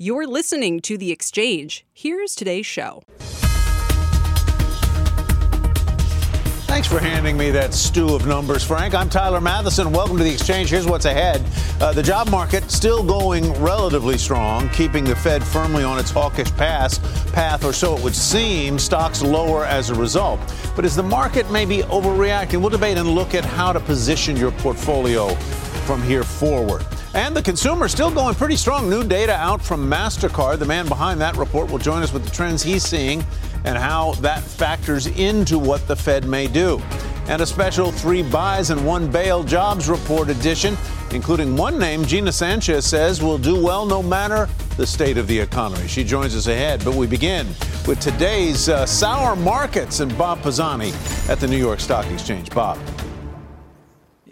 You're listening to The Exchange. Here's today's show. Thanks for handing me that stew of numbers, Frank. I'm Tyler Mathisen. Welcome to the exchange. Here's what's ahead. Uh, the job market still going relatively strong, keeping the Fed firmly on its hawkish path, path, or so it would seem. Stocks lower as a result. But is the market maybe overreacting? We'll debate and look at how to position your portfolio from here forward. And the consumer still going pretty strong. New data out from MasterCard. The man behind that report will join us with the trends he's seeing and how that factors into what the Fed may do. And a special three buys and one bail jobs report edition, including one name Gina Sanchez says will do well no matter the state of the economy. She joins us ahead, but we begin with today's uh, sour markets and Bob Pisani at the New York Stock Exchange. Bob.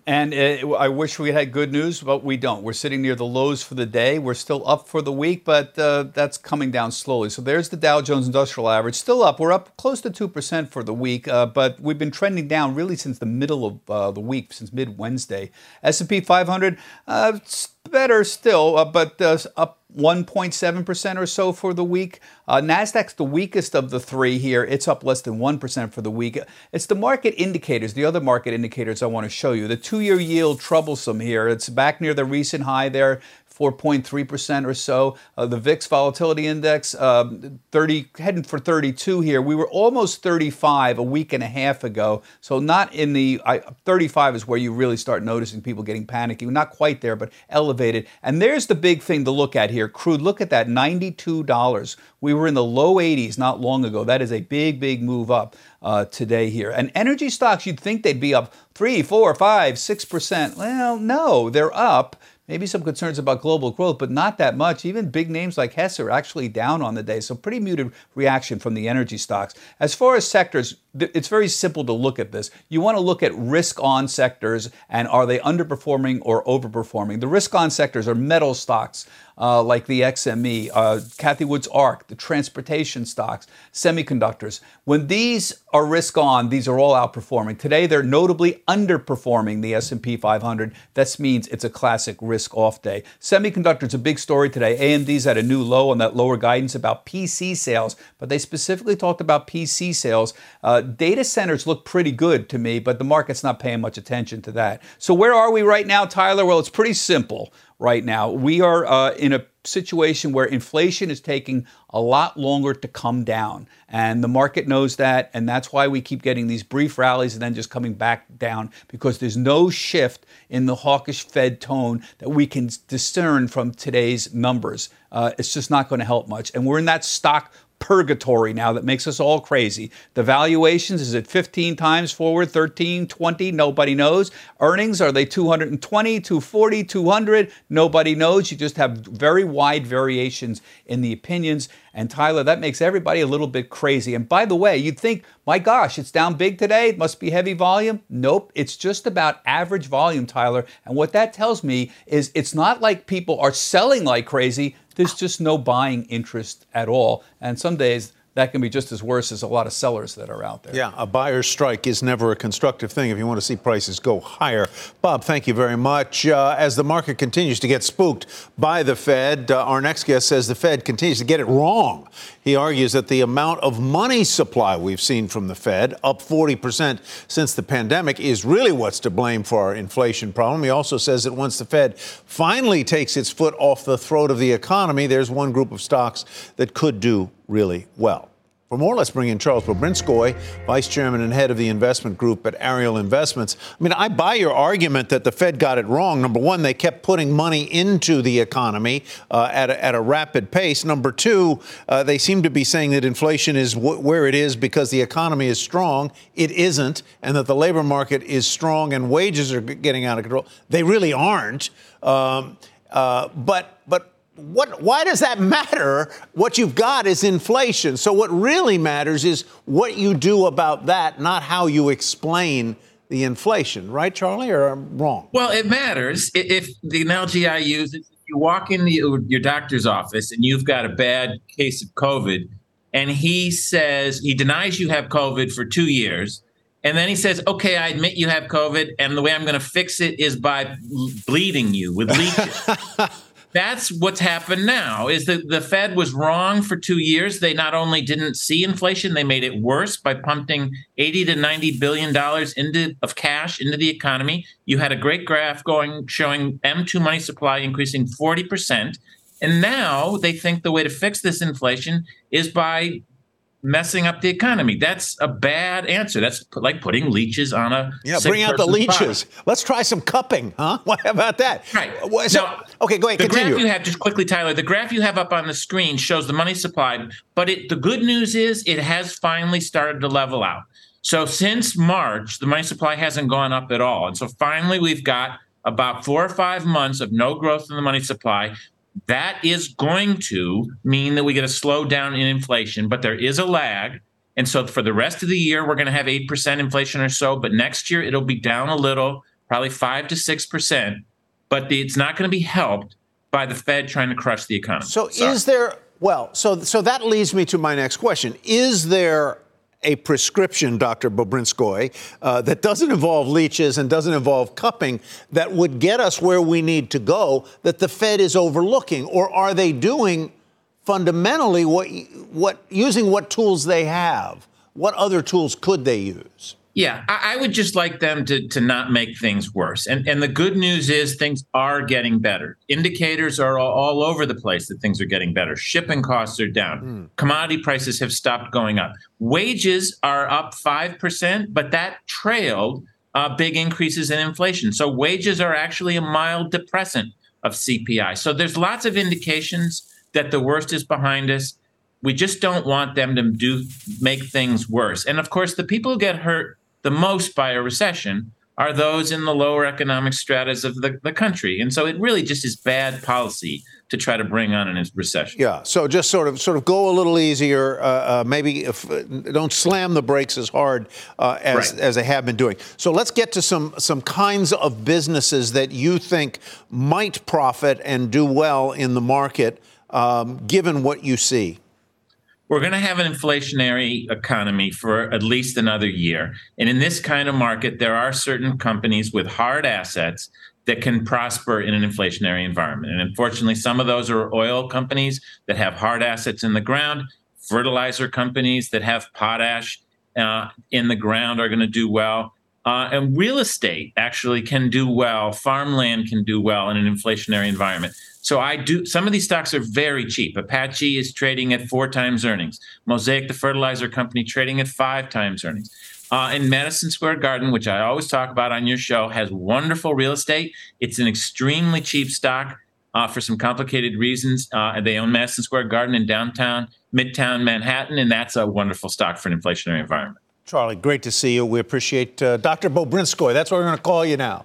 And uh, I wish we had good news, but we don't. We're sitting near the lows for the day. We're still up for the week, but uh, that's coming down slowly. So there's the Dow Jones Industrial Average, still up. We're up close to two percent for the week, uh, but we've been trending down really since the middle of uh, the week, since mid Wednesday. S&P 500 uh, better still, uh, but up 1.7% or so for the week. Uh, NASDAQ's the weakest of the three here. It's up less than 1% for the week. It's the market indicators, the other market indicators I want to show you. The two year yield, troublesome here. It's back near the recent high there. 4.3% or so. Uh, the VIX volatility index, uh, 30, heading for 32 here. We were almost 35 a week and a half ago. So not in the, I, 35 is where you really start noticing people getting panicky. Not quite there, but elevated. And there's the big thing to look at here. Crude, look at that, $92. We were in the low 80s not long ago. That is a big, big move up uh, today here. And energy stocks, you'd think they'd be up 3, 4, 5, 6%. Well, no, they're up. Maybe some concerns about global growth, but not that much. Even big names like Hess are actually down on the day. So, pretty muted reaction from the energy stocks. As far as sectors, it's very simple to look at this. You want to look at risk on sectors and are they underperforming or overperforming? The risk on sectors are metal stocks, uh, like the XME, uh, Cathie Wood's ARK, the transportation stocks, semiconductors. When these are risk on, these are all outperforming. Today, they're notably underperforming the S&P 500. That means it's a classic risk off day. Semiconductors a big story today. AMD's at a new low on that lower guidance about PC sales, but they specifically talked about PC sales. Uh, data centers look pretty good to me, but the market's not paying much attention to that. So where are we right now, Tyler? Well, it's pretty simple right now. We are uh, in a situation where inflation is taking a lot longer to come down. And the market knows that. And that's why we keep getting these brief rallies and then just coming back down because there's no shift in the hawkish Fed tone that we can discern from today's numbers. Uh, it's just not going to help much. And we're in that stock purgatory now that makes us all crazy. The valuations is it 15 times forward, 13, 20, nobody knows. Earnings are they 220, 240, 200, nobody knows. You just have very wide variations in the opinions. And Tyler, that makes everybody a little bit crazy. And by the way, you'd think, my gosh, it's down big today. It must be heavy volume. Nope, it's just about average volume, Tyler. And what that tells me is it's not like people are selling like crazy there's just no buying interest at all. And some days that can be just as worse as a lot of sellers that are out there. Yeah, a buyer's strike is never a constructive thing if you want to see prices go higher. Bob, thank you very much. Uh, as the market continues to get spooked by the Fed, uh, our next guest says the Fed continues to get it wrong. He argues that the amount of money supply we've seen from the Fed, up 40% since the pandemic, is really what's to blame for our inflation problem. He also says that once the Fed finally takes its foot off the throat of the economy, there's one group of stocks that could do really well. For more, let's bring in Charles Bobrinskoy, Vice Chairman and Head of the Investment Group at Ariel Investments. I mean, I buy your argument that the Fed got it wrong. Number one, they kept putting money into the economy uh, at, a, at a rapid pace. Number two, uh, they seem to be saying that inflation is where it is because the economy is strong. It isn't, and that the labor market is strong and wages are getting out of control. They really aren't. Um, uh, but but what, why does that matter? What you've got is inflation. So, what really matters is what you do about that, not how you explain the inflation, right, Charlie, or I'm wrong? Well, it matters. If the analogy I use is if you walk into your doctor's office and you've got a bad case of COVID, and he says he denies you have COVID for two years. And then he says, okay, I admit you have COVID, and the way I'm going to fix it is by bleeding you with leeches. That's what's happened now is that the fed was wrong for two years. They not only didn't see inflation they made it worse by pumping 80 to 90 billion dollars into of cash into the economy. You had a great graph going showing m2 money supply increasing 40% and now they think the way to fix this inflation is by messing up the economy. That's a bad answer. That's like putting leeches on a yeah. Bring out the leeches. Body. Let's try some cupping, huh? What about that? Right. So, now, okay, go ahead. The continue. graph you have, just quickly, Tyler. The graph you have up on the screen shows the money supply, but it, the good news is it has finally started to level out. So since March, the money supply hasn't gone up at all, and so finally we've got about four or five months of no growth in the money supply that is going to mean that we get a slowdown in inflation, but there is a lag. And so for the rest of the year, we're going to have 8% inflation or so, but next year it'll be down a little, probably 5 to 6%. But it's not going to be helped by the Fed trying to crush the economy. So Sorry. is there, well, so, so that leads me to my next question. Is there a prescription, Dr. Bobrinskoy, uh, that doesn't involve leeches and doesn't involve cupping that would get us where we need to go that the Fed is overlooking? Or are they doing fundamentally what, what using what tools they have? What other tools could they use? Yeah, I, I, would just like them to to not make things worse. And and the good news is things are getting better. Indicators are all, all over the place that things are getting better. Shipping costs are down. Mm. Commodity prices have stopped going up. Wages are up five percent, but that trailed uh, big increases in inflation. So wages are actually a mild depressant of CPI. So there's lots of indications that the worst is behind us. We just don't want them to do make things worse. And of course, the people who get hurt the most by a recession are those in the lower economic stratas of the, the country. And so it really just is bad policy to try to bring on a recession. Yeah. So just sort of sort of go a little easier. Uh, uh, maybe if, uh, don't slam the brakes as hard uh, as right. as they have been doing. So let's get to some some kinds of businesses that you think might profit and do well in the market, um, given what you see we're going to have an inflationary economy for at least another year. And in this kind of market, there are certain companies with hard assets that can prosper in an inflationary environment. And unfortunately, some of those are oil companies that have hard assets in the ground, fertilizer companies that have potash uh, in the ground are going to do well. Uh, and real estate actually can do well, farmland can do well in an inflationary environment. So I do. Some of these stocks are very cheap. Apache is trading at four times earnings. Mosaic, the fertilizer company, trading at five times earnings. Uh, and Madison Square Garden, which I always talk about on your show, has wonderful real estate. It's an extremely cheap stock uh, for some complicated reasons. Uh, they own Madison Square Garden in downtown, midtown Manhattan, and that's a wonderful stock for an inflationary environment. Charlie, great to see you. We appreciate uh, Dr. Bobrinskoy. That's what we're going to call you now.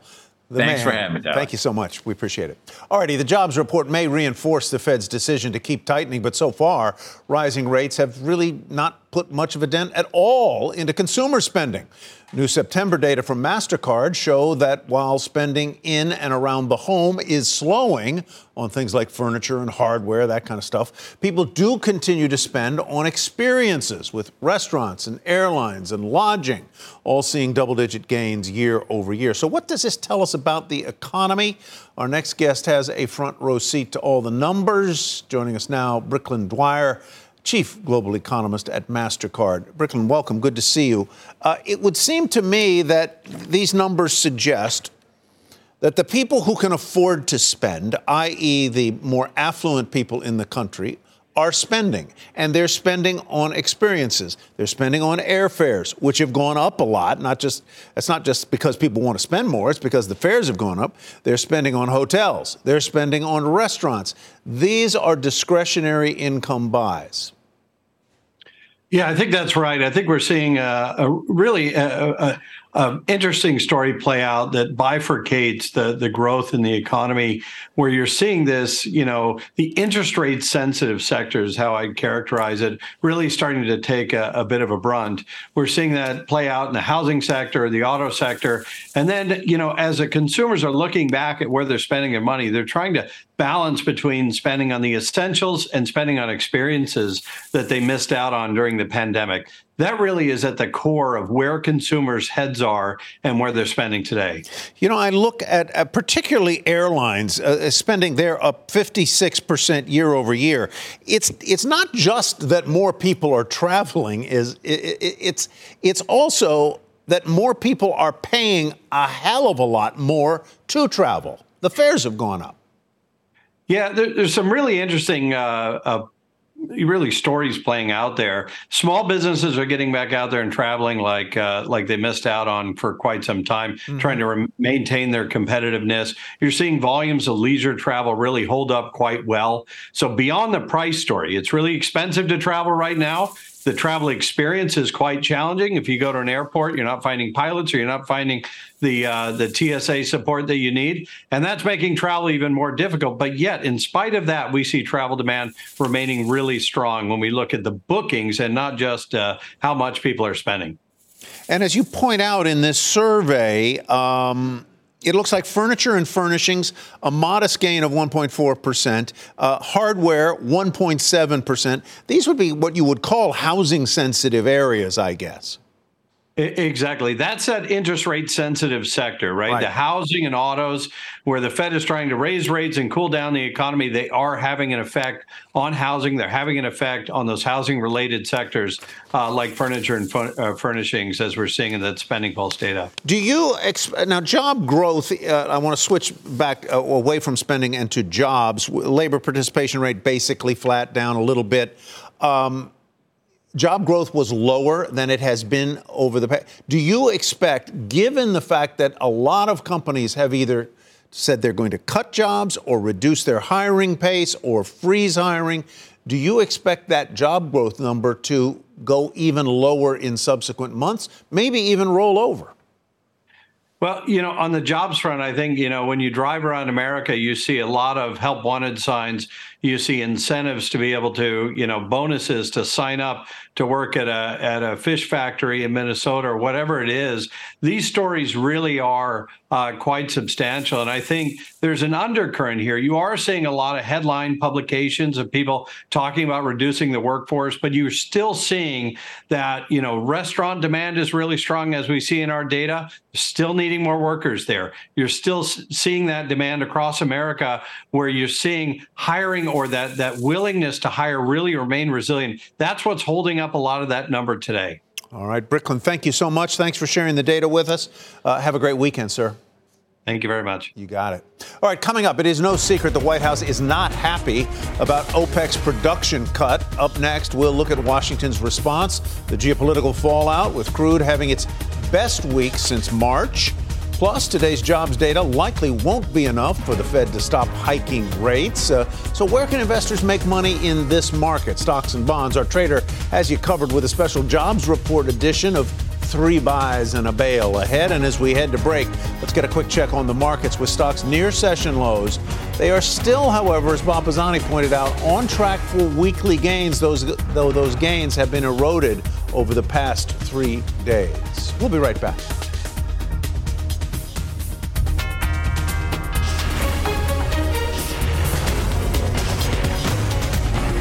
Thanks man. for having me, Doug. Thank you so much. We appreciate it. Alrighty, the jobs report may reinforce the Fed's decision to keep tightening, but so far, rising rates have really not put much of a dent at all into consumer spending. New September data from MasterCard show that while spending in and around the home is slowing on things like furniture and hardware, that kind of stuff, people do continue to spend on experiences with restaurants and airlines and lodging, all seeing double digit gains year over year. So, what does this tell us about the economy? Our next guest has a front row seat to all the numbers. Joining us now, Bricklin Dwyer chief global economist at MasterCard. Bricklin, welcome. Good to see you. Uh, it would seem to me that these numbers suggest that the people who can afford to spend, i.e., the more affluent people in the country, are spending, and they're spending on experiences. They're spending on airfares, which have gone up a lot. Not just it's not just because people want to spend more; it's because the fares have gone up. They're spending on hotels. They're spending on restaurants. These are discretionary income buys. Yeah, I think that's right. I think we're seeing a, a really a, a, an interesting story play out that bifurcates the the growth in the economy, where you're seeing this, you know, the interest rate sensitive sectors, how I'd characterize it, really starting to take a, a bit of a brunt. We're seeing that play out in the housing sector, the auto sector, and then you know, as the consumers are looking back at where they're spending their money, they're trying to balance between spending on the essentials and spending on experiences that they missed out on during the pandemic. That really is at the core of where consumers' heads are and where they're spending today. You know, I look at uh, particularly airlines uh, uh spending there up 56% year over year. It's it's not just that more people are traveling is it, it, it's it's also that more people are paying a hell of a lot more to travel. The fares have gone up. Yeah, there, there's some really interesting uh, uh, really stories playing out there. Small businesses are getting back out there and traveling like uh, like they missed out on for quite some time, mm-hmm. trying to re- maintain their competitiveness. You're seeing volumes of leisure travel really hold up quite well. So beyond the price story, it's really expensive to travel right now the travel experience is quite challenging. If you go to an airport, you're not finding pilots or you're not finding the uh, the TSA support that you need, and that's making travel even more difficult. But yet, in spite of that, we see travel demand remaining really strong when we look at the bookings and not just uh, how much people are spending. And as you point out in this survey, um, it looks like furniture and furnishings, a modest gain of 1.4%, uh, hardware, 1.7%. These would be what you would call housing sensitive areas, I guess. Exactly. That's that interest rate sensitive sector, right? right? The housing and autos, where the Fed is trying to raise rates and cool down the economy, they are having an effect on housing. They're having an effect on those housing related sectors uh, like furniture and fun- uh, furnishings, as we're seeing in that spending pulse data. Do you exp- now job growth? Uh, I want to switch back uh, away from spending and to jobs. Labor participation rate basically flat down a little bit. Um, job growth was lower than it has been over the past. Do you expect, given the fact that a lot of companies have either said they're going to cut jobs or reduce their hiring pace or freeze hiring, do you expect that job growth number to go even lower in subsequent months, maybe even roll over? Well, you know, on the jobs front, I think, you know, when you drive around America, you see a lot of help wanted signs. You see incentives to be able to, you know, bonuses to sign up to work at a at a fish factory in Minnesota or whatever it is. These stories really are uh, quite substantial, and I think there's an undercurrent here. You are seeing a lot of headline publications of people talking about reducing the workforce, but you're still seeing that you know restaurant demand is really strong as we see in our data. Still needing more workers there. You're still seeing that demand across America, where you're seeing hiring or that that willingness to hire really remain resilient. That's what's holding up a lot of that number today. All right, Bricklin, thank you so much. Thanks for sharing the data with us. Uh, have a great weekend, sir. Thank you very much. You got it. All right, coming up, it is no secret the White House is not happy about OPEC's production cut. Up next, we'll look at Washington's response, the geopolitical fallout with crude having its best week since March. Plus, today's jobs data likely won't be enough for the Fed to stop hiking rates. Uh, so, where can investors make money in this market? Stocks and bonds. Our trader has you covered with a special jobs report edition of three buys and a bail ahead. And as we head to break, let's get a quick check on the markets with stocks near session lows. They are still, however, as Bob Pisani pointed out, on track for weekly gains, those, though those gains have been eroded over the past three days. We'll be right back.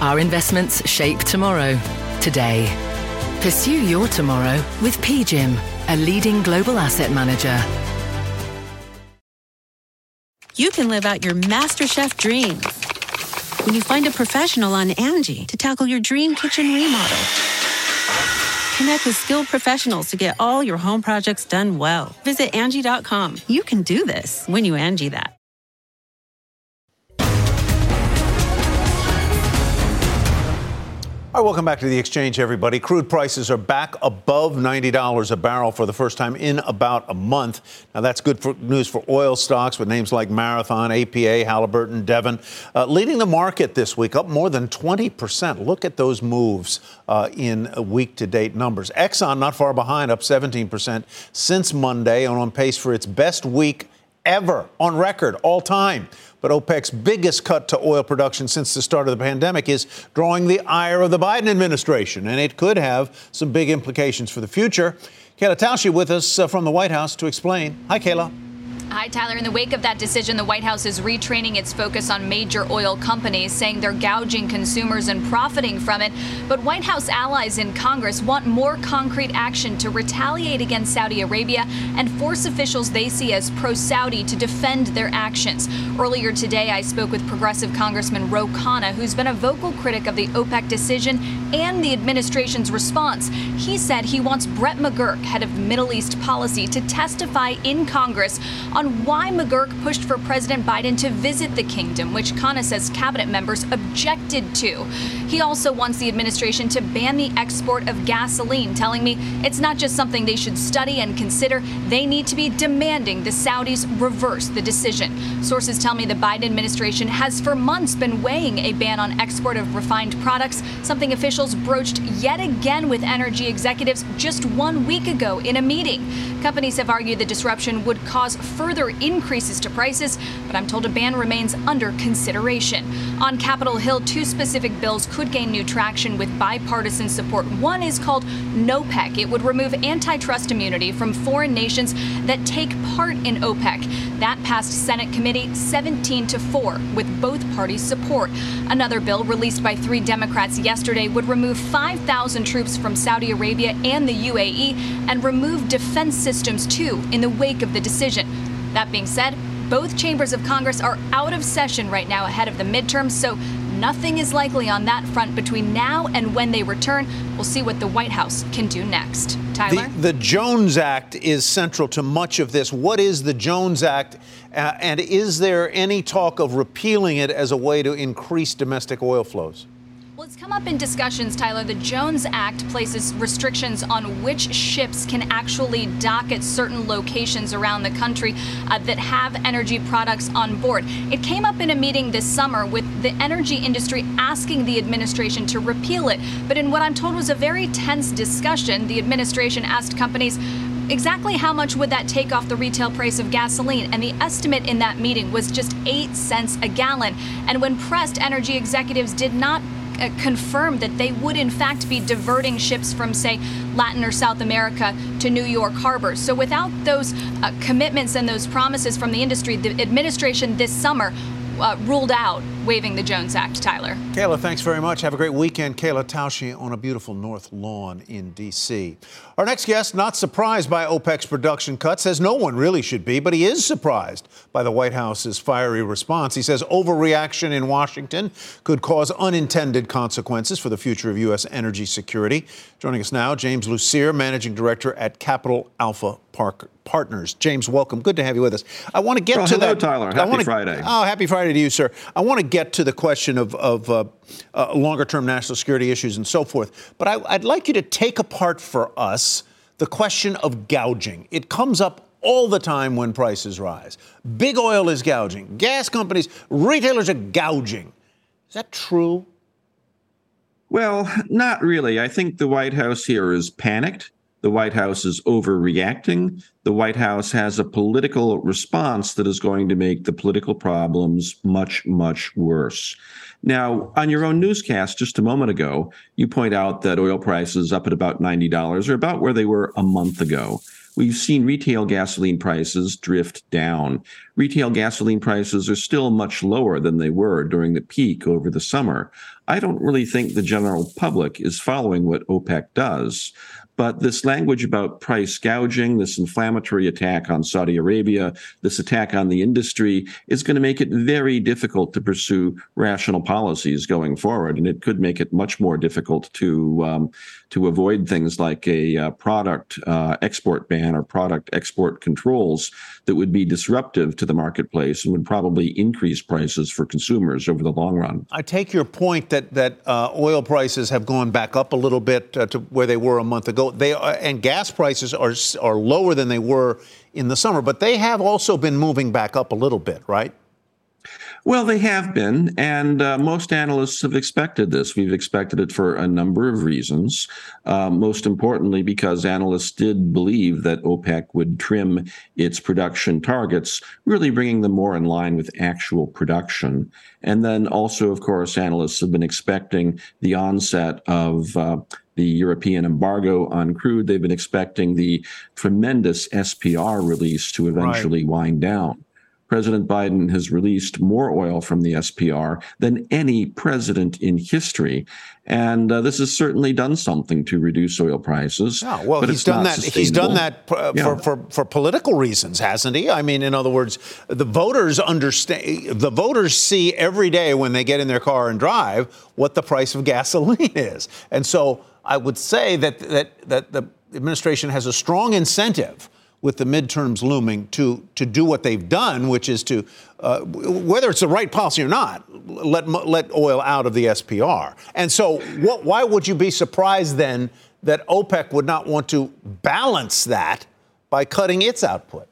our investments shape tomorrow, today. Pursue your tomorrow with PGIM, a leading global asset manager. You can live out your MasterChef dreams when you find a professional on Angie to tackle your dream kitchen remodel Connect with skilled professionals to get all your home projects done well. Visit Angie.com. You can do this when you Angie that. All right, welcome back to the exchange, everybody. Crude prices are back above $90 a barrel for the first time in about a month. Now, that's good for news for oil stocks with names like Marathon, APA, Halliburton, Devon, uh, leading the market this week, up more than 20%. Look at those moves uh, in week to date numbers. Exxon, not far behind, up 17% since Monday and on pace for its best week ever on record, all time. But OPEC's biggest cut to oil production since the start of the pandemic is drawing the ire of the Biden administration, and it could have some big implications for the future. Kayla Tausche with us uh, from the White House to explain. Hi, Kayla. Hi, Tyler. In the wake of that decision, the White House is retraining its focus on major oil companies, saying they're gouging consumers and profiting from it. But White House allies in Congress want more concrete action to retaliate against Saudi Arabia and force officials they see as pro Saudi to defend their actions. Earlier today, I spoke with Progressive Congressman Ro Khanna, who's been a vocal critic of the OPEC decision and the administration's response. He said he wants Brett McGurk, head of Middle East policy, to testify in Congress on why McGurk pushed for President Biden to visit the kingdom, which Khanna says cabinet members objected to. He also wants the administration to ban the export of gasoline, telling me it's not just something they should study and consider. They need to be demanding the Saudis reverse the decision. Sources tell me the Biden administration has for months been weighing a ban on export of refined products, something officials broached yet again with energy executives just one week ago in a meeting. Companies have argued the disruption would cause further further increases to prices, but I'm told a ban remains under consideration. On Capitol Hill, two specific bills could gain new traction with bipartisan support. One is called NOPEC. It would remove antitrust immunity from foreign nations that take part in OPEC. That passed Senate committee 17 to 4 with both parties' support. Another bill released by three Democrats yesterday would remove 5,000 troops from Saudi Arabia and the UAE and remove defense systems too in the wake of the decision. That being said, both chambers of Congress are out of session right now ahead of the midterms, so nothing is likely on that front between now and when they return. We'll see what the White House can do next. Tyler? The, the Jones Act is central to much of this. What is the Jones Act, uh, and is there any talk of repealing it as a way to increase domestic oil flows? Well, it's come up in discussions, Tyler. The Jones Act places restrictions on which ships can actually dock at certain locations around the country uh, that have energy products on board. It came up in a meeting this summer with the energy industry asking the administration to repeal it. But in what I'm told was a very tense discussion, the administration asked companies, exactly how much would that take off the retail price of gasoline? And the estimate in that meeting was just 8 cents a gallon. And when pressed, energy executives did not uh, confirmed that they would, in fact, be diverting ships from, say, Latin or South America to New York Harbor. So, without those uh, commitments and those promises from the industry, the administration this summer uh, ruled out waiving the Jones Act, Tyler. Kayla, thanks very much. Have a great weekend. Kayla Tausche on a beautiful North Lawn in D.C. Our next guest, not surprised by OPEC's production cuts, says no one really should be, but he is surprised by the White House's fiery response. He says overreaction in Washington could cause unintended consequences for the future of U.S. energy security. Joining us now, James Lucier, Managing Director at Capital Alpha Park Partners. James, welcome. Good to have you with us. I want to get well, to hello, that. Tyler. Happy I wanna, Friday. Oh, happy Friday to you, sir. I want to get to the question of, of uh, uh, longer term national security issues and so forth. But I, I'd like you to take apart for us the question of gouging. It comes up all the time when prices rise. Big oil is gouging, gas companies, retailers are gouging. Is that true? Well, not really. I think the White House here is panicked. The White House is overreacting. The White House has a political response that is going to make the political problems much, much worse. Now, on your own newscast just a moment ago, you point out that oil prices up at about $90 are about where they were a month ago. We've seen retail gasoline prices drift down. Retail gasoline prices are still much lower than they were during the peak over the summer. I don't really think the general public is following what OPEC does. But this language about price gouging, this inflammatory attack on Saudi Arabia, this attack on the industry is going to make it very difficult to pursue rational policies going forward. And it could make it much more difficult to um, to avoid things like a uh, product uh, export ban or product export controls that would be disruptive to the marketplace and would probably increase prices for consumers over the long run. I take your point that that uh, oil prices have gone back up a little bit uh, to where they were a month ago. They are, and gas prices are are lower than they were in the summer, but they have also been moving back up a little bit, right? Well, they have been, and uh, most analysts have expected this. We've expected it for a number of reasons. Uh, most importantly, because analysts did believe that OPEC would trim its production targets, really bringing them more in line with actual production. And then also, of course, analysts have been expecting the onset of uh, the European embargo on crude. They've been expecting the tremendous SPR release to eventually right. wind down. President Biden has released more oil from the SPR than any president in history. And uh, this has certainly done something to reduce oil prices. Oh, well, he's done that. He's done that uh, yeah. for, for, for political reasons, hasn't he? I mean, in other words, the voters understand. The voters see every day when they get in their car and drive what the price of gasoline is, and so I would say that that that the administration has a strong incentive with the midterms looming to to do what they've done, which is to uh, whether it's the right policy or not, let let oil out of the SPR. And so, what, why would you be surprised then that OPEC would not want to balance that by cutting its output?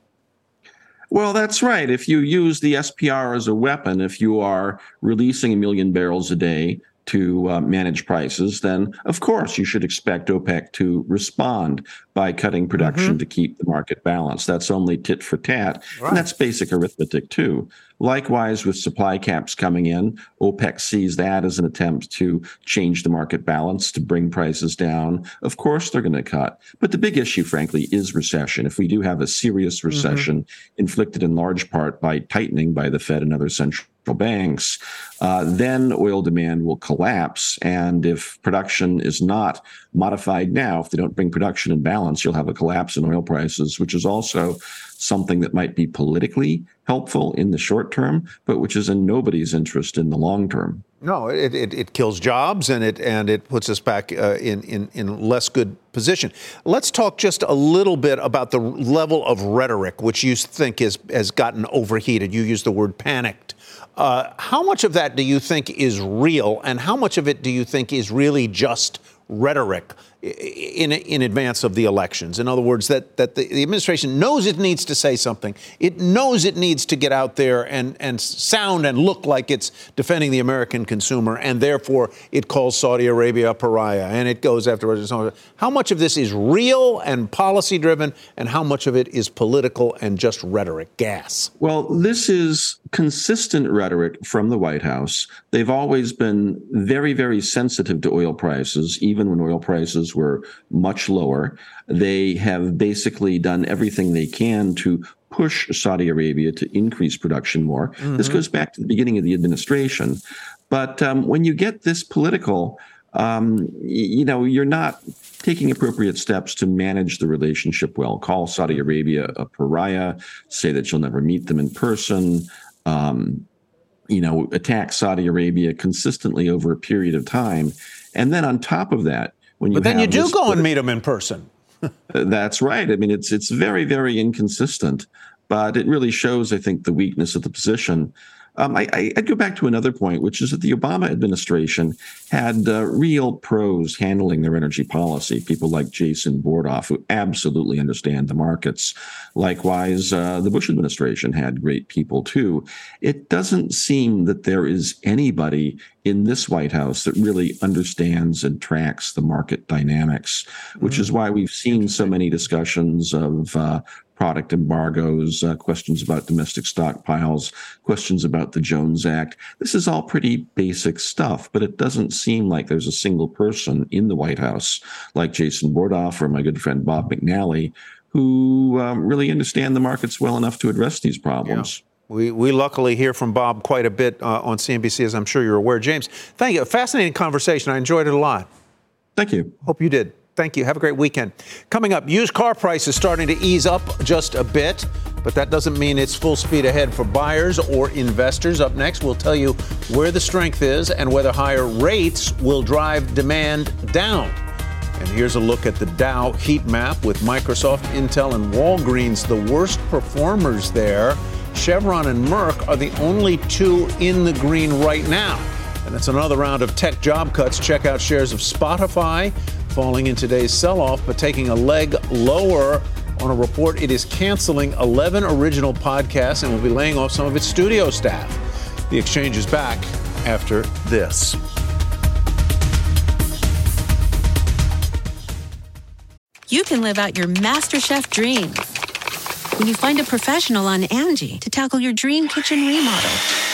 Well, that's right. If you use the SPR as a weapon, if you are releasing a million barrels a day to uh, manage prices, then of course you should expect OPEC to respond by cutting production mm-hmm. to keep the market balanced. That's only tit for tat. Right. And that's basic arithmetic too. Likewise, with supply caps coming in, OPEC sees that as an attempt to change the market balance, to bring prices down. Of course, they're going to cut. But the big issue, frankly, is recession. If we do have a serious mm-hmm. recession mm-hmm. inflicted in large part by tightening by the Fed and other central banks, uh, then oil demand will collapse. And if production is not modified now, if they don't bring production in balance, you'll have a collapse in oil prices, which is also something that might be politically helpful in the short term, but which is in nobody's interest in the long term. No, it, it, it kills jobs and it and it puts us back uh, in, in in less good position. Let's talk just a little bit about the level of rhetoric which you think is has gotten overheated. You use the word panicked. Uh, how much of that do you think is real, and how much of it do you think is really just rhetoric in, in advance of the elections. In other words, that, that the, the, administration knows it needs to say something. It knows it needs to get out there and, and sound and look like it's defending the American consumer, and therefore it calls Saudi Arabia a pariah and it goes after How much of this is real and policy driven, and how much of it is political and just rhetoric, gas? Well, this is consistent rhetoric from the White House. They've always been very, very sensitive to oil prices, even when oil prices were much lower. They have basically done everything they can to push Saudi Arabia to increase production more. Mm-hmm. This goes back to the beginning of the administration. But um, when you get this political, um, you know, you're not taking appropriate steps to manage the relationship well. Call Saudi Arabia a pariah, say that you'll never meet them in person. Um, you know, attack Saudi Arabia consistently over a period of time. And then on top of that, when you but then you do go and meet them in person. that's right. I mean, it's it's very very inconsistent, but it really shows, I think, the weakness of the position. Um, I, I, would go back to another point, which is that the Obama administration had uh, real pros handling their energy policy. People like Jason Bordoff, who absolutely understand the markets. Likewise, uh, the Bush administration had great people too. It doesn't seem that there is anybody in this White House that really understands and tracks the market dynamics, which mm-hmm. is why we've seen so many discussions of uh, product embargoes, uh, questions about domestic stockpiles, questions about the Jones Act. This is all pretty basic stuff, but it doesn't seem like there's a single person in the White House like Jason Bordoff or my good friend Bob McNally who um, really understand the markets well enough to address these problems. Yeah. We, we luckily hear from Bob quite a bit uh, on CNBC, as I'm sure you're aware. James, thank you. A fascinating conversation. I enjoyed it a lot. Thank you. Hope you did. Thank you. Have a great weekend. Coming up, used car prices starting to ease up just a bit, but that doesn't mean it's full speed ahead for buyers or investors. Up next, we'll tell you where the strength is and whether higher rates will drive demand down. And here's a look at the Dow heat map with Microsoft, Intel, and Walgreens, the worst performers there. Chevron and Merck are the only two in the green right now. And it's another round of tech job cuts. Check out shares of Spotify falling in today's sell off, but taking a leg lower on a report it is canceling 11 original podcasts and will be laying off some of its studio staff. The exchange is back after this. You can live out your MasterChef dream when you find a professional on Angie to tackle your dream kitchen remodel.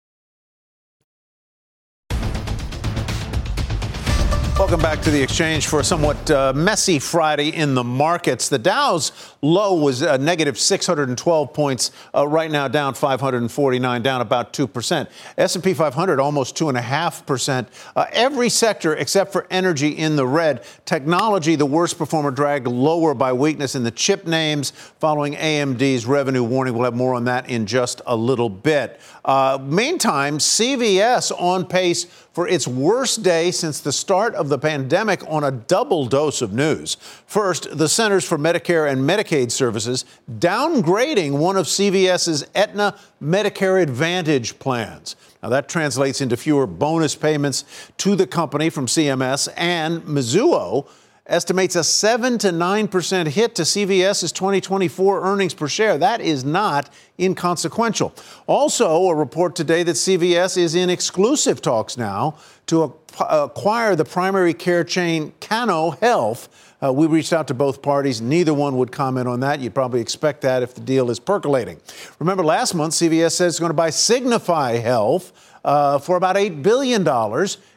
Welcome back to the exchange for a somewhat uh, messy Friday in the markets. The Dow's low was a negative 612 points. Uh, right now, down 549, down about two percent. S&P 500 almost two and a half percent. Uh, every sector except for energy in the red. Technology, the worst performer, dragged lower by weakness in the chip names following AMD's revenue warning. We'll have more on that in just a little bit. Uh, meantime, CVS on pace for its worst day since the start of the pandemic on a double dose of news. First, the Centers for Medicare and Medicaid Services downgrading one of CVS's Aetna Medicare Advantage plans. Now, that translates into fewer bonus payments to the company from CMS and Mizuho estimates a 7 to 9% hit to CVS's 2024 earnings per share. That is not inconsequential. Also, a report today that CVS is in exclusive talks now to acquire the primary care chain Cano Health. Uh, we reached out to both parties. Neither one would comment on that. You'd probably expect that if the deal is percolating. Remember, last month, CVS said it's going to buy Signify Health uh, for about $8 billion.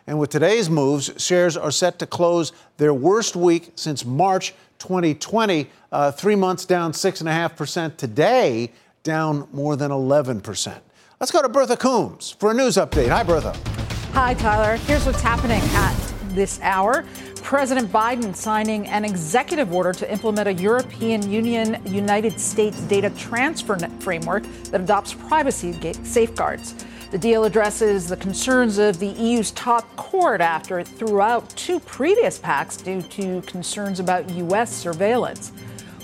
And with today's moves, shares are set to close their worst week since March 2020, uh, three months down 6.5%. Today, down more than 11%. Let's go to Bertha Coombs for a news update. Hi, Bertha. Hi, Tyler. Here's what's happening at this hour. President Biden signing an executive order to implement a European Union United States data transfer framework that adopts privacy safeguards. The deal addresses the concerns of the EU's top court after it threw out two previous pacts due to concerns about U.S. surveillance.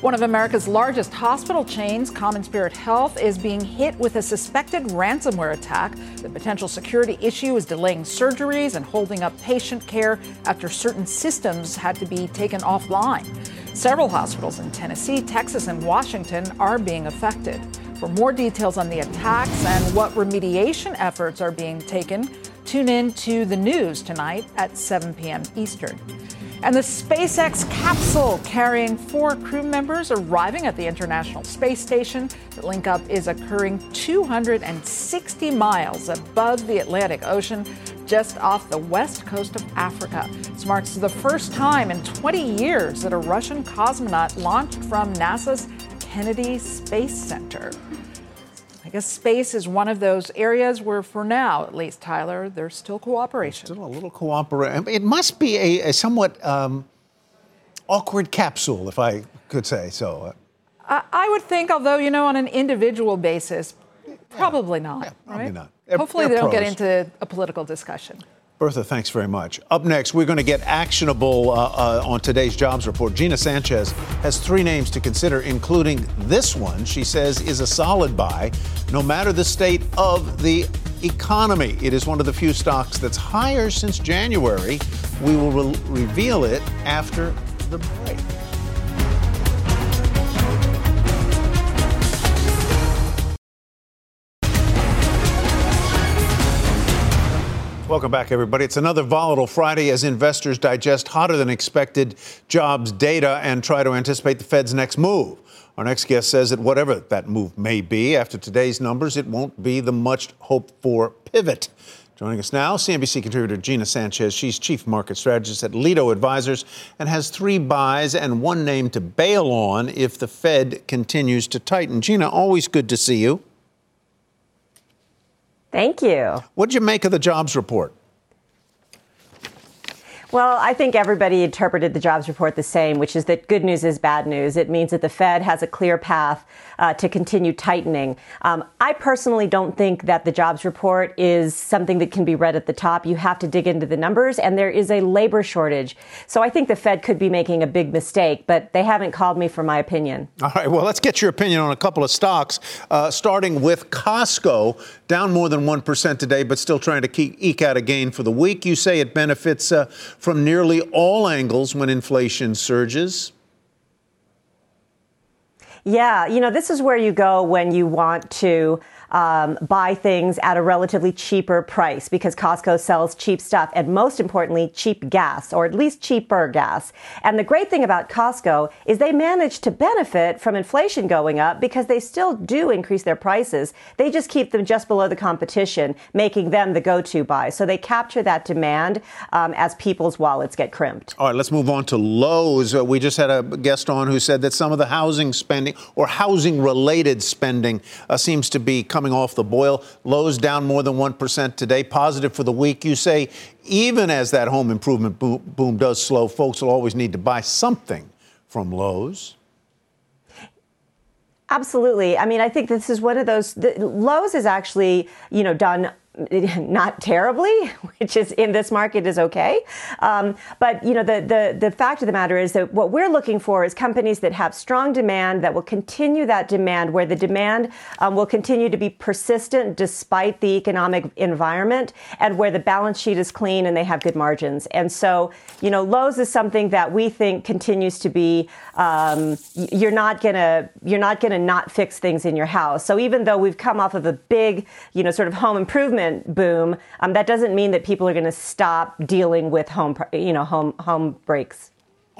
One of America's largest hospital chains, Common Spirit Health, is being hit with a suspected ransomware attack. The potential security issue is delaying surgeries and holding up patient care after certain systems had to be taken offline. Several hospitals in Tennessee, Texas, and Washington are being affected. For more details on the attacks and what remediation efforts are being taken, tune in to the news tonight at 7 p.m. Eastern. And the SpaceX capsule carrying four crew members arriving at the International Space Station. The link up is occurring 260 miles above the Atlantic Ocean, just off the west coast of Africa. This marks the first time in 20 years that a Russian cosmonaut launched from NASA's Kennedy Space Center. I guess space is one of those areas where, for now, at least, Tyler, there's still cooperation. Still a little cooperation. It must be a, a somewhat um, awkward capsule, if I could say so. I, I, would think, although, you know, on an individual basis, probably yeah. not. Yeah, probably right? not. Hopefully, They're they don't pros. get into a political discussion. Bertha, thanks very much. Up next, we're going to get actionable uh, uh, on today's jobs report. Gina Sanchez has three names to consider, including this one, she says is a solid buy, no matter the state of the economy. It is one of the few stocks that's higher since January. We will re- reveal it after the break. Welcome back, everybody. It's another volatile Friday as investors digest hotter than expected jobs data and try to anticipate the Fed's next move. Our next guest says that whatever that move may be, after today's numbers, it won't be the much hoped for pivot. Joining us now, CNBC contributor Gina Sanchez. She's chief market strategist at Lido Advisors and has three buys and one name to bail on if the Fed continues to tighten. Gina, always good to see you. Thank you. What did you make of the jobs report? Well, I think everybody interpreted the jobs report the same, which is that good news is bad news. It means that the Fed has a clear path uh, to continue tightening. Um, I personally don't think that the jobs report is something that can be read at the top. You have to dig into the numbers, and there is a labor shortage. So I think the Fed could be making a big mistake, but they haven't called me for my opinion. All right, well, let's get your opinion on a couple of stocks, uh, starting with Costco, down more than 1% today, but still trying to keep, eke out a gain for the week. You say it benefits uh, from nearly all angles when inflation surges. Yeah, you know, this is where you go when you want to um, buy things at a relatively cheaper price because Costco sells cheap stuff and most importantly, cheap gas or at least cheaper gas. And the great thing about Costco is they manage to benefit from inflation going up because they still do increase their prices. They just keep them just below the competition, making them the go-to buy. So they capture that demand um, as people's wallets get crimped. All right, let's move on to Lowe's. Uh, we just had a guest on who said that some of the housing spending or housing related spending uh, seems to be coming coming off the boil. Lowe's down more than 1% today, positive for the week. You say even as that home improvement boom, does slow, folks will always need to buy something from Lowe's. Absolutely. I mean, I think this is one of those. The, Lowe's is actually, you know, done not terribly, which is in this market is okay. Um, but you know, the, the the fact of the matter is that what we're looking for is companies that have strong demand that will continue that demand, where the demand um, will continue to be persistent despite the economic environment, and where the balance sheet is clean and they have good margins. And so, you know, Lowe's is something that we think continues to be. Um, you're not gonna you're not gonna not fix things in your house. So even though we've come off of a big, you know, sort of home improvement boom, um, that doesn't mean that people are going to stop dealing with home, you know, home home breaks.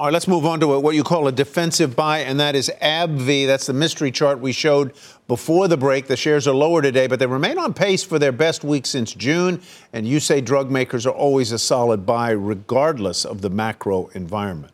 All right, let's move on to what you call a defensive buy, and that is AbbVie. That's the mystery chart we showed before the break. The shares are lower today, but they remain on pace for their best week since June. And you say drug makers are always a solid buy, regardless of the macro environment.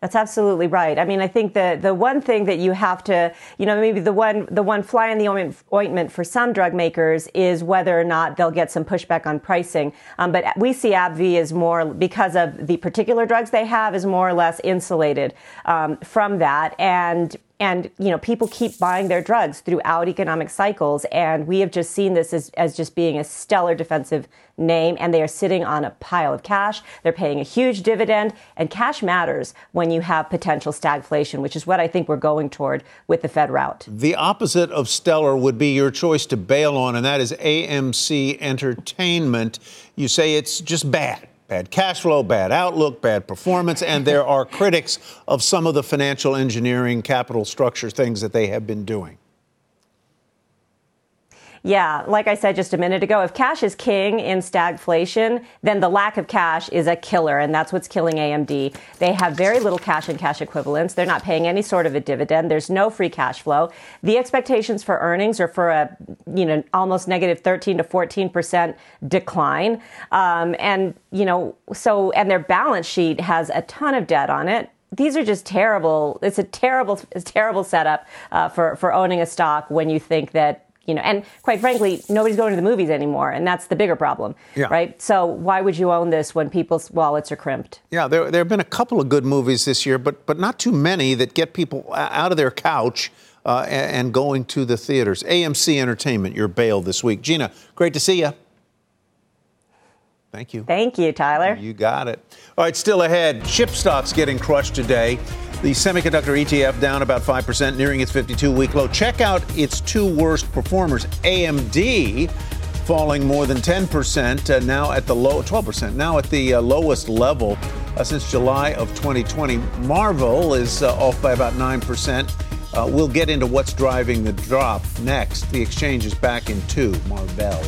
That's absolutely right. I mean, I think the the one thing that you have to, you know, maybe the one the one fly in the ointment for some drug makers is whether or not they'll get some pushback on pricing. Um, but we see AbbVie as more because of the particular drugs they have is more or less insulated um, from that, and and you know people keep buying their drugs throughout economic cycles. And we have just seen this as, as just being a stellar defensive name. And they are sitting on a pile of cash. They're paying a huge dividend. And cash matters when you have potential stagflation which is what i think we're going toward with the fed route. The opposite of stellar would be your choice to bail on and that is amc entertainment. You say it's just bad bad cash flow, bad outlook, bad performance, and there are critics of some of the financial engineering, capital structure things that they have been doing. Yeah, like I said just a minute ago, if cash is king in stagflation, then the lack of cash is a killer, and that's what's killing AMC. They have very little cash and cash equivalents. They're not paying any sort of a dividend. There's no free cash flow. The expectations for earnings are for a, you know, almost negative 13 to 14 percent decline, um, and you know, so and their balance sheet has a ton of debt on it these are just terrible. It's a terrible, it's a terrible setup uh, for for owning a stock when you think that you know, and quite frankly, nobody's going to the movies anymore, and that's the bigger problem, yeah. right? So why would you own this when people's wallets are crimped? Yeah, there, there have been a couple of good movies this year, but but not too many that get people out of their couch uh, and, going to the theaters. AMC Entertainment, your bail this week. Gina, great to see you. Thank you. Thank you, Tyler. You got it. All right, still ahead. Chip stocks getting crushed today. The semiconductor ETF down about 5%, nearing its 52 week low. Check out its two worst performers. AMD falling more than 10%, uh, now at the low, 12%, now at the uh, lowest level uh, since July of 2020. Marvell is uh, off by about 9%. Uh, we'll get into what's driving the drop next. The exchange is back in two. Marvell,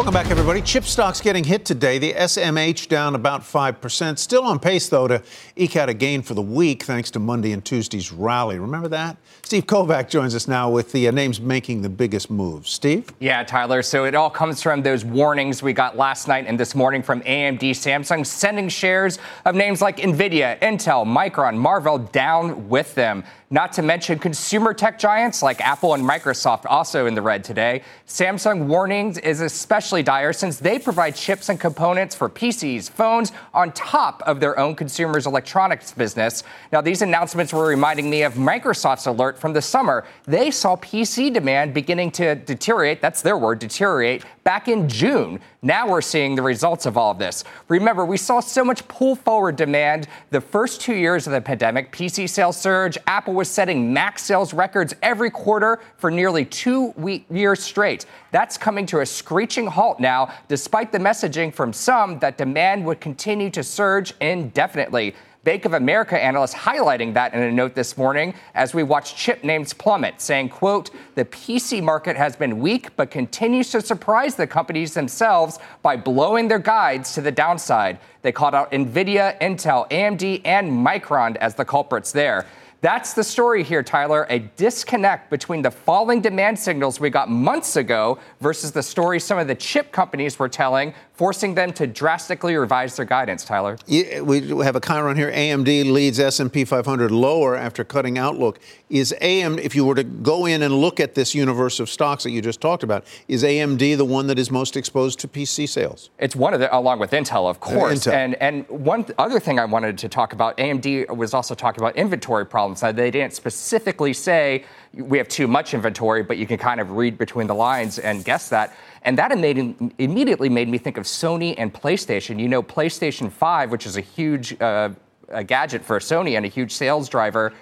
Welcome back, everybody. Chip stocks getting hit today. The SMH down about 5%. Still on pace, though, to eke out a gain for the week thanks to Monday and Tuesday's rally. Remember that? Steve Kovac joins us now with the uh, names making the biggest moves. Steve? Yeah, Tyler. So it all comes from those warnings we got last night and this morning from AMD, Samsung, sending shares of names like NVIDIA, Intel, Micron, Marvell down with them. Not to mention consumer tech giants like Apple and Microsoft also in the red today. Samsung warnings is especially dire since they provide chips and components for PCs, phones on top of their own consumers electronics business. Now these announcements were reminding me of Microsoft's alert from the summer. They saw PC demand beginning to deteriorate, that's their word, deteriorate back in June. Now we're seeing the results of all of this. Remember, we saw so much pull forward demand the first 2 years of the pandemic. PC sales surge, Apple was setting max sales records every quarter for nearly two years straight. That's coming to a screeching halt now, despite the messaging from some that demand would continue to surge indefinitely. Bank of America analysts highlighting that in a note this morning as we watch chip names plummet, saying, quote, the PC market has been weak but continues to surprise the companies themselves by blowing their guides to the downside. They called out Nvidia, Intel, AMD, and Micron as the culprits there. That's the story here, Tyler. A disconnect between the falling demand signals we got months ago versus the story some of the chip companies were telling, forcing them to drastically revise their guidance, Tyler. Yeah, we have a chyron here. AMD leads S&P 500 lower after cutting outlook. Is AM, if you were to go in and look at this universe of stocks that you just talked about, is AMD the one that is most exposed to PC sales? It's one of the, along with Intel, of course. Uh, Intel. And and one other thing I wanted to talk about, AMD was also talking about inventory problems. Now, they didn't specifically say we have too much inventory, but you can kind of read between the lines and guess that. And that made, immediately made me think of Sony and PlayStation. You know, PlayStation 5, which is a huge uh, a gadget for Sony and a huge sales driver,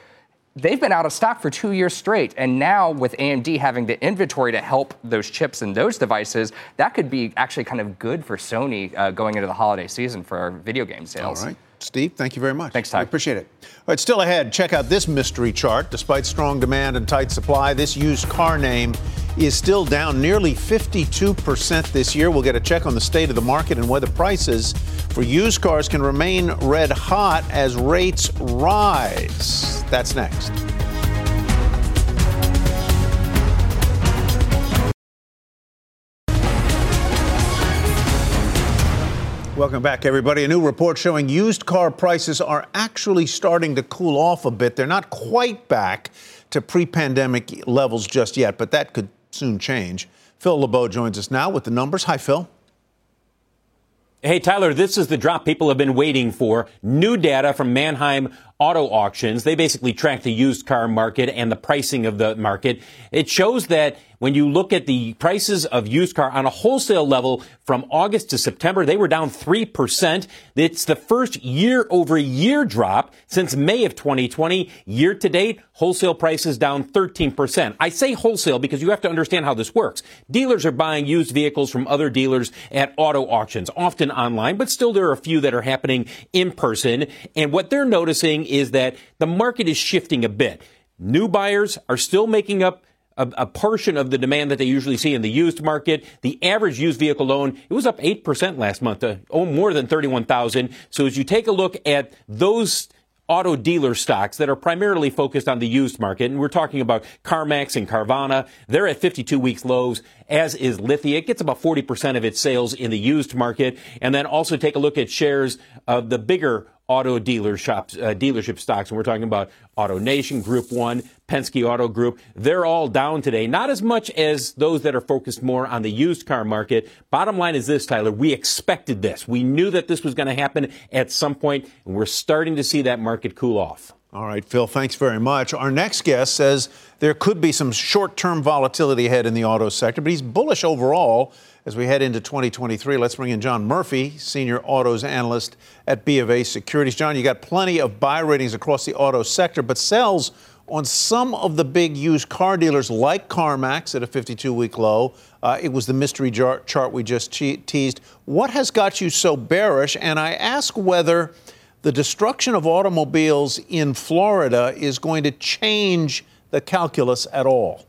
they've been out of stock for two years straight. And now, with AMD having the inventory to help those chips and those devices, that could be actually kind of good for Sony uh, going into the holiday season for video game sales. All right. Steve, thank you very much. Thanks, Ty. I appreciate it. All right, still ahead, check out this mystery chart. Despite strong demand and tight supply, this used car name is still down nearly 52% this year. We'll get a check on the state of the market and whether prices for used cars can remain red hot as rates rise. That's next. Welcome back, everybody. A new report showing used car prices are actually starting to cool off a bit. They're not quite back to pre pandemic levels just yet, but that could soon change. Phil LeBeau joins us now with the numbers. Hi, Phil. Hey, Tyler, this is the drop people have been waiting for. New data from Manheim Auto Auctions. They basically track the used car market and the pricing of the market. It shows that when you look at the prices of used car on a wholesale level from August to September, they were down 3%. It's the first year over year drop since May of 2020. Year to date, wholesale prices down 13%. I say wholesale because you have to understand how this works. Dealers are buying used vehicles from other dealers at auto auctions, often online, but still there are a few that are happening in person. And what they're noticing is that the market is shifting a bit. New buyers are still making up a, a, portion of the demand that they usually see in the used market. The average used vehicle loan, it was up 8% last month, to, oh, more than 31,000. So as you take a look at those auto dealer stocks that are primarily focused on the used market. And we're talking about CarMax and Carvana. They're at 52 weeks lows, as is Lithia. It gets about 40% of its sales in the used market. And then also take a look at shares of the bigger auto dealer shops, uh, dealership stocks, and we're talking about AutoNation, Group One, Penske Auto Group. They're all down today, not as much as those that are focused more on the used car market. Bottom line is this, Tyler: we expected this. We knew that this was going to happen at some point, and we're starting to see that market cool off. All right, Phil, thanks very much. Our next guest says there could be some short term volatility ahead in the auto sector, but he's bullish overall as we head into 2023. Let's bring in John Murphy, senior autos analyst at B of A Securities. John, you got plenty of buy ratings across the auto sector, but sells on some of the big used car dealers like CarMax at a 52 week low. Uh, it was the mystery jar- chart we just che- teased. What has got you so bearish? And I ask whether the destruction of automobiles in Florida is going to change the calculus at all.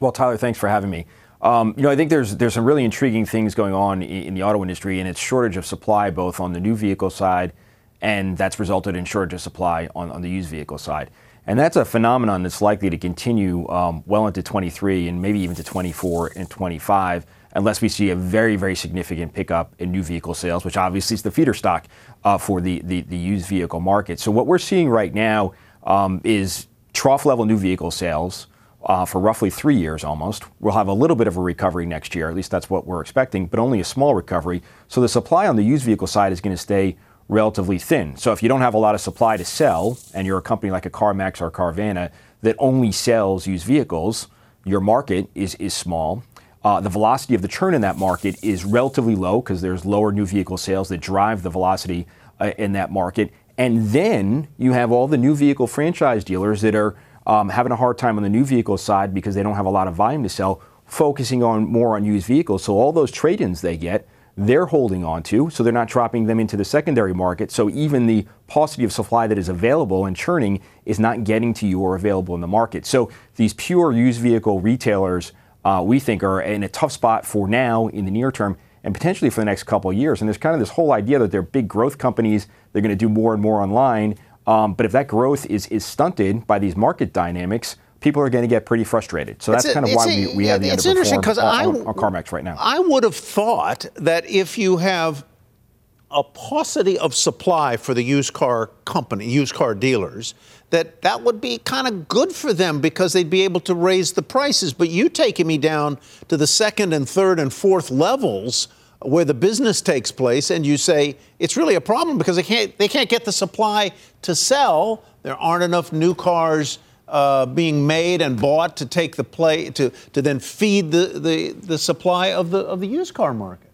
Well, Tyler, thanks for having me. Um, you know, I think there's there's some really intriguing things going on in, the auto industry, and it's shortage of supply both on the new vehicle side, and that's resulted in shortage of supply on, on the used vehicle side. And that's a phenomenon that's likely to continue um, well into 23 and maybe even to 24 and 25 unless we see a very, very significant pickup in new vehicle sales, which obviously is the feeder stock uh, for the, the, the, used vehicle market. So, what we're seeing right now um, is trough level new vehicle sales. Uh, for roughly three years almost. We'll have a little bit of a recovery next year, at least that's what we're expecting, but only a small recovery. So the supply on the used vehicle side is going to stay relatively thin. So if you don't have a lot of supply to sell, and you're a company like a CarMax or Carvana that only sells used vehicles, your market is, is small. Uh, the velocity of the churn in that market is relatively low because there's lower new vehicle sales that drive the velocity uh, in that market. And then you have all the new vehicle franchise dealers that are um, having a hard time on the new vehicle side because they don't have a lot of volume to sell, focusing on more on used vehicles. So all those trade-ins they get, they're holding on to, so they're not dropping them into the secondary market. So even the paucity of supply that is available and churning is not getting to you or available in the market. So these pure used vehicle retailers uh, we think are in a tough spot for now in the near term and potentially for the next couple of years. And there's kind of this whole idea that they're big growth companies, they're going to do more and more online. Um, but if that growth is, is stunted by these market dynamics, people are going to get pretty frustrated. So that's a, kind of why a, we, we have the it's interesting because on, on, on CarMax right now. I would have thought that if you have a paucity of supply for the used car company, used car dealers, that that would be kind of good for them because they'd be able to raise the prices. But you taking me down to the second and third and fourth levels where the business takes place, and you say it's really a problem because they can't they can't get the supply to sell. There aren't enough new cars. Uh, being made and bought to take the play to, to then feed the, the, the supply of the of the used car market.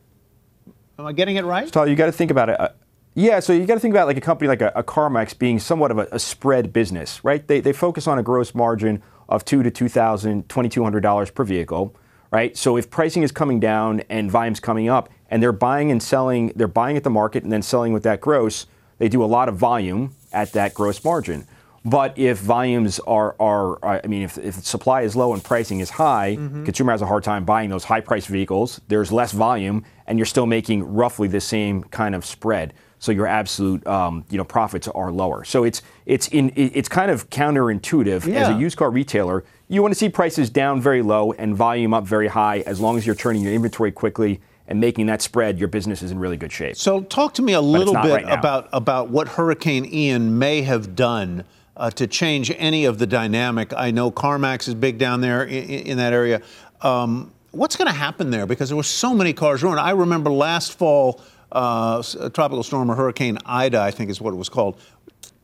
Am I getting it right? So you got to think about it. Uh, yeah, so you got to think about like a company like a, a CarMax being somewhat of a, a, spread business, right? They, they focus on a gross margin of two to two thousand, twenty two hundred dollars per vehicle, right? So if pricing is coming down and volume's coming up, and they're buying and selling, they're buying at the market and then selling with that gross, they do a lot of volume at that gross margin. But if volumes are, are I mean, if, if supply is low and pricing is high, mm-hmm. consumer has a hard time buying those high priced vehicles. There's less volume, and you're still making roughly the same kind of spread so your absolute um, you know profits are lower. So it's it's in it's kind of counterintuitive yeah. as a used car retailer. You want to see prices down very low and volume up very high as long as you're turning your inventory quickly and making that spread, your business is in really good shape. So talk to me a little bit right about about what Hurricane Ian may have done. Uh, to change any of the dynamic, I know CarMax is big down there in, in that area. Um, what's going to happen there? Because there were so many cars ruined. I remember last fall, uh, tropical storm or Hurricane Ida, I think is what it was called,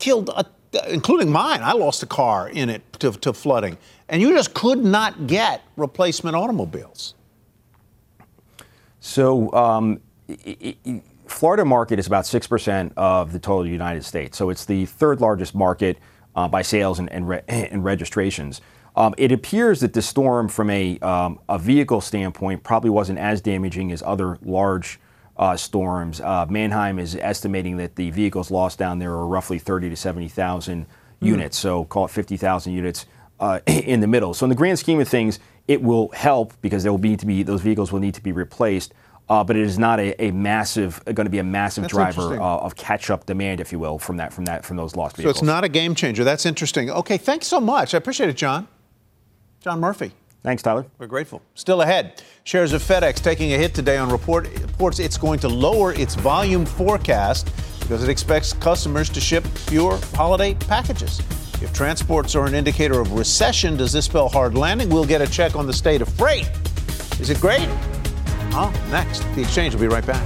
killed, a, including mine. I lost a car in it to, to flooding. And you just could not get replacement automobiles. So, um, it, it, Florida market is about 6% of the total United States. So it's the third largest market uh, by sales and, and, re- and registrations. Um, it appears that the storm, from a, um, a vehicle standpoint, probably wasn't as damaging as other large uh, storms. Uh, Manheim is estimating that the vehicles lost down there are roughly 30 to 70,000 mm. units, so call it 50,000 units uh, in the middle. So in the grand scheme of things, it will help because there will need to be those vehicles will need to be replaced. Uh, but it is not a, a massive going to be a massive That's driver uh, of catch-up demand, if you will, from that from that from those lost vehicles. So it's not a game changer. That's interesting. Okay, thanks so much. I appreciate it, John. John Murphy. Thanks, Tyler. We're grateful. Still ahead, shares of FedEx taking a hit today on report, reports it's going to lower its volume forecast because it expects customers to ship fewer holiday packages. If transports are an indicator of recession, does this spell hard landing? We'll get a check on the state of freight. Is it great? Oh, next. The exchange will be right back.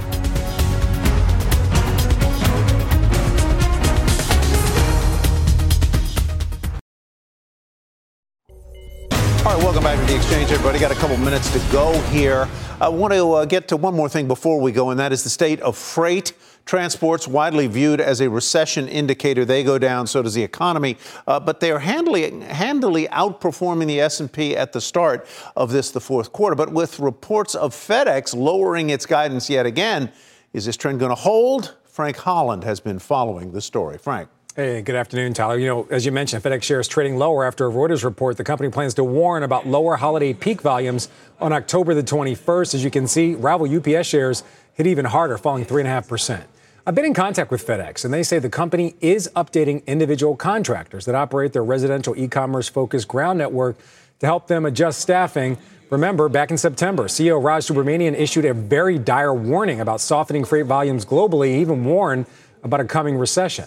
All right, welcome back to the exchange, everybody. Got a couple minutes to go here. I want to uh, get to one more thing before we go, and that is the state of freight. Transports widely viewed as a recession indicator. They go down, so does the economy. Uh, but they are handily, handily outperforming the S&P at the start of this, the fourth quarter. But with reports of FedEx lowering its guidance yet again, is this trend going to hold? Frank Holland has been following the story. Frank. Hey, good afternoon, Tyler. You know, as you mentioned, FedEx shares trading lower after a Reuters report. The company plans to warn about lower holiday peak volumes on October the 21st. As you can see, rival UPS shares hit even harder, falling 3.5%. I've been in contact with FedEx, and they say the company is updating individual contractors that operate their residential e commerce focused ground network to help them adjust staffing. Remember, back in September, CEO Raj Subramaniam issued a very dire warning about softening freight volumes globally, even warned about a coming recession.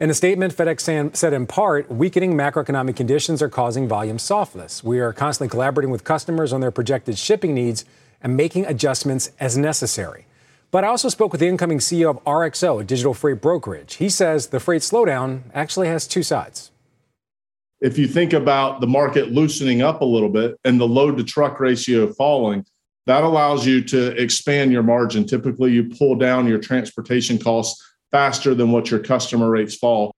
In a statement, FedEx said in part, weakening macroeconomic conditions are causing volume softness. We are constantly collaborating with customers on their projected shipping needs and making adjustments as necessary. But I also spoke with the incoming CEO of RXO, a digital freight brokerage. He says the freight slowdown actually has two sides. If you think about the market loosening up a little bit and the load to truck ratio falling, that allows you to expand your margin. Typically, you pull down your transportation costs faster than what your customer rates fall.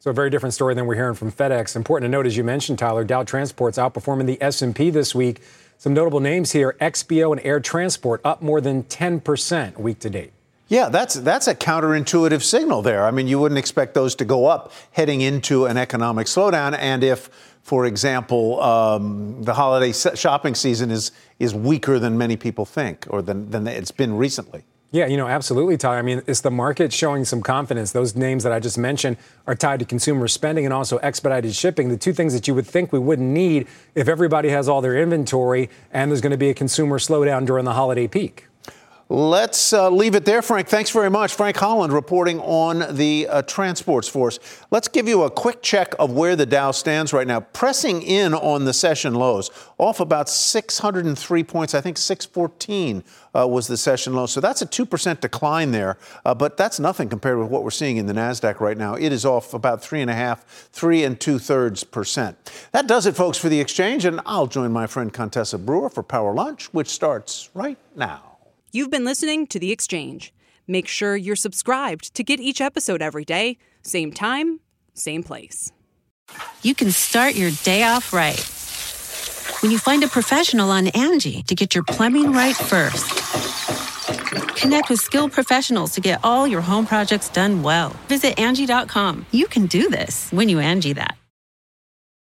So a very different story than we're hearing from FedEx. Important to note, as you mentioned, Tyler, Dow Transport's outperforming the S&P this week. Some notable names here: XPO and Air Transport up more than 10% week to date. Yeah, that's that's a counterintuitive signal there. I mean, you wouldn't expect those to go up heading into an economic slowdown, and if for example, um, the holiday shopping season is is weaker than many people think, or than, than it's been recently. Yeah, you know, absolutely, Tyler. I mean, it's the market showing some confidence. Those names that I just mentioned are tied to consumer spending and also expedited shipping, the two things that you would think we wouldn't need if everybody has all their inventory and there's going to be a consumer slowdown during the holiday peak. Let's uh, leave it there, Frank. Thanks very much. Frank Holland reporting on the uh, transports force. Let's give you a quick check of where the Dow stands right now, pressing in on the session lows, off about 603 points. I think 614 uh, was the session low. So that's a 2% decline there. Uh, but that's nothing compared with what we're seeing in the NASDAQ right now. It is off about three and a half, three and two thirds percent. That does it, folks, for the exchange. And I'll join my friend Contessa Brewer for Power Lunch, which starts right now. You've been listening to The Exchange. Make sure you're subscribed to get each episode every day, same time, same place. You can start your day off right when you find a professional on Angie to get your plumbing right first. Connect with skilled professionals to get all your home projects done well. Visit Angie.com. You can do this when you Angie that.